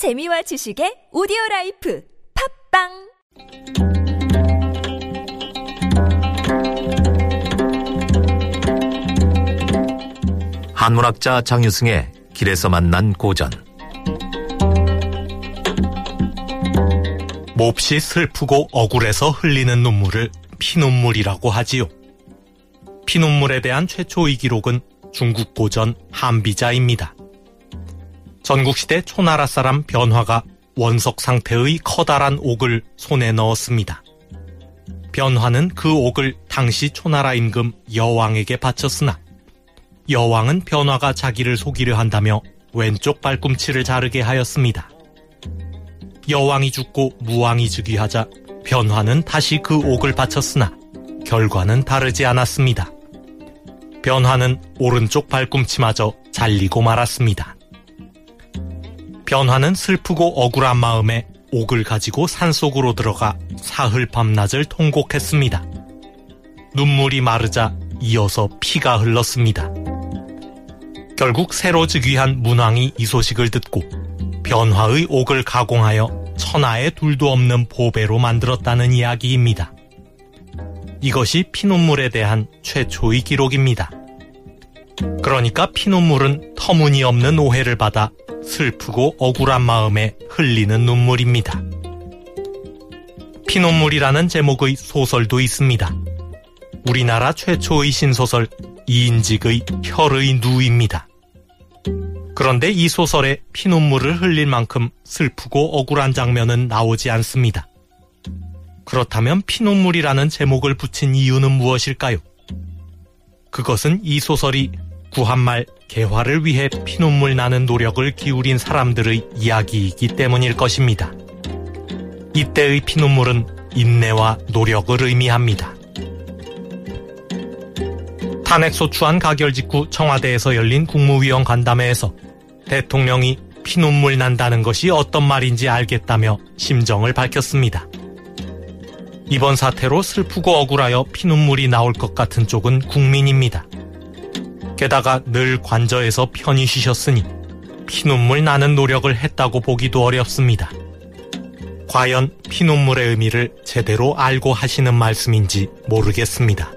재미와 지식의 오디오 라이프 팟빵 한문학자 장유승의 길에서 만난 고전 몹시 슬프고 억울해서 흘리는 눈물을 피눈물이라고 하지요. 피눈물에 대한 최초의 기록은 중국 고전 한비자입니다. 전국시대 초나라 사람 변화가 원석 상태의 커다란 옥을 손에 넣었습니다. 변화는 그 옥을 당시 초나라 임금 여왕에게 바쳤으나 여왕은 변화가 자기를 속이려 한다며 왼쪽 발꿈치를 자르게 하였습니다. 여왕이 죽고 무왕이 즉위하자 변화는 다시 그 옥을 바쳤으나 결과는 다르지 않았습니다. 변화는 오른쪽 발꿈치마저 잘리고 말았습니다. 변화는 슬프고 억울한 마음에 옥을 가지고 산속으로 들어가 사흘 밤낮을 통곡했습니다. 눈물이 마르자 이어서 피가 흘렀습니다. 결국 새로 즉위한 문왕이 이 소식을 듣고 변화의 옥을 가공하여 천하에 둘도 없는 보배로 만들었다는 이야기입니다. 이것이 피눈물에 대한 최초의 기록입니다. 그러니까 피눈물은 터무니없는 오해를 받아 슬프고 억울한 마음에 흘리는 눈물입니다. 피눈물이라는 제목의 소설도 있습니다. 우리나라 최초의 신소설 이인직의 혈의 누입니다. 그런데 이 소설에 피눈물을 흘릴 만큼 슬프고 억울한 장면은 나오지 않습니다. 그렇다면 피눈물이라는 제목을 붙인 이유는 무엇일까요? 그것은 이 소설이 구한말 개화를 위해 피눈물 나는 노력을 기울인 사람들의 이야기이기 때문일 것입니다. 이때의 피눈물은 인내와 노력을 의미합니다. 탄핵 소추안 가결 직후 청와대에서 열린 국무위원 간담회에서 대통령이 피눈물 난다는 것이 어떤 말인지 알겠다며 심정을 밝혔습니다. 이번 사태로 슬프고 억울하여 피눈물이 나올 것 같은 쪽은 국민입니다. 게다가 늘 관저에서 편히 쉬셨으니 피눈물 나는 노력을 했다고 보기도 어렵습니다. 과연 피눈물의 의미를 제대로 알고 하시는 말씀인지 모르겠습니다.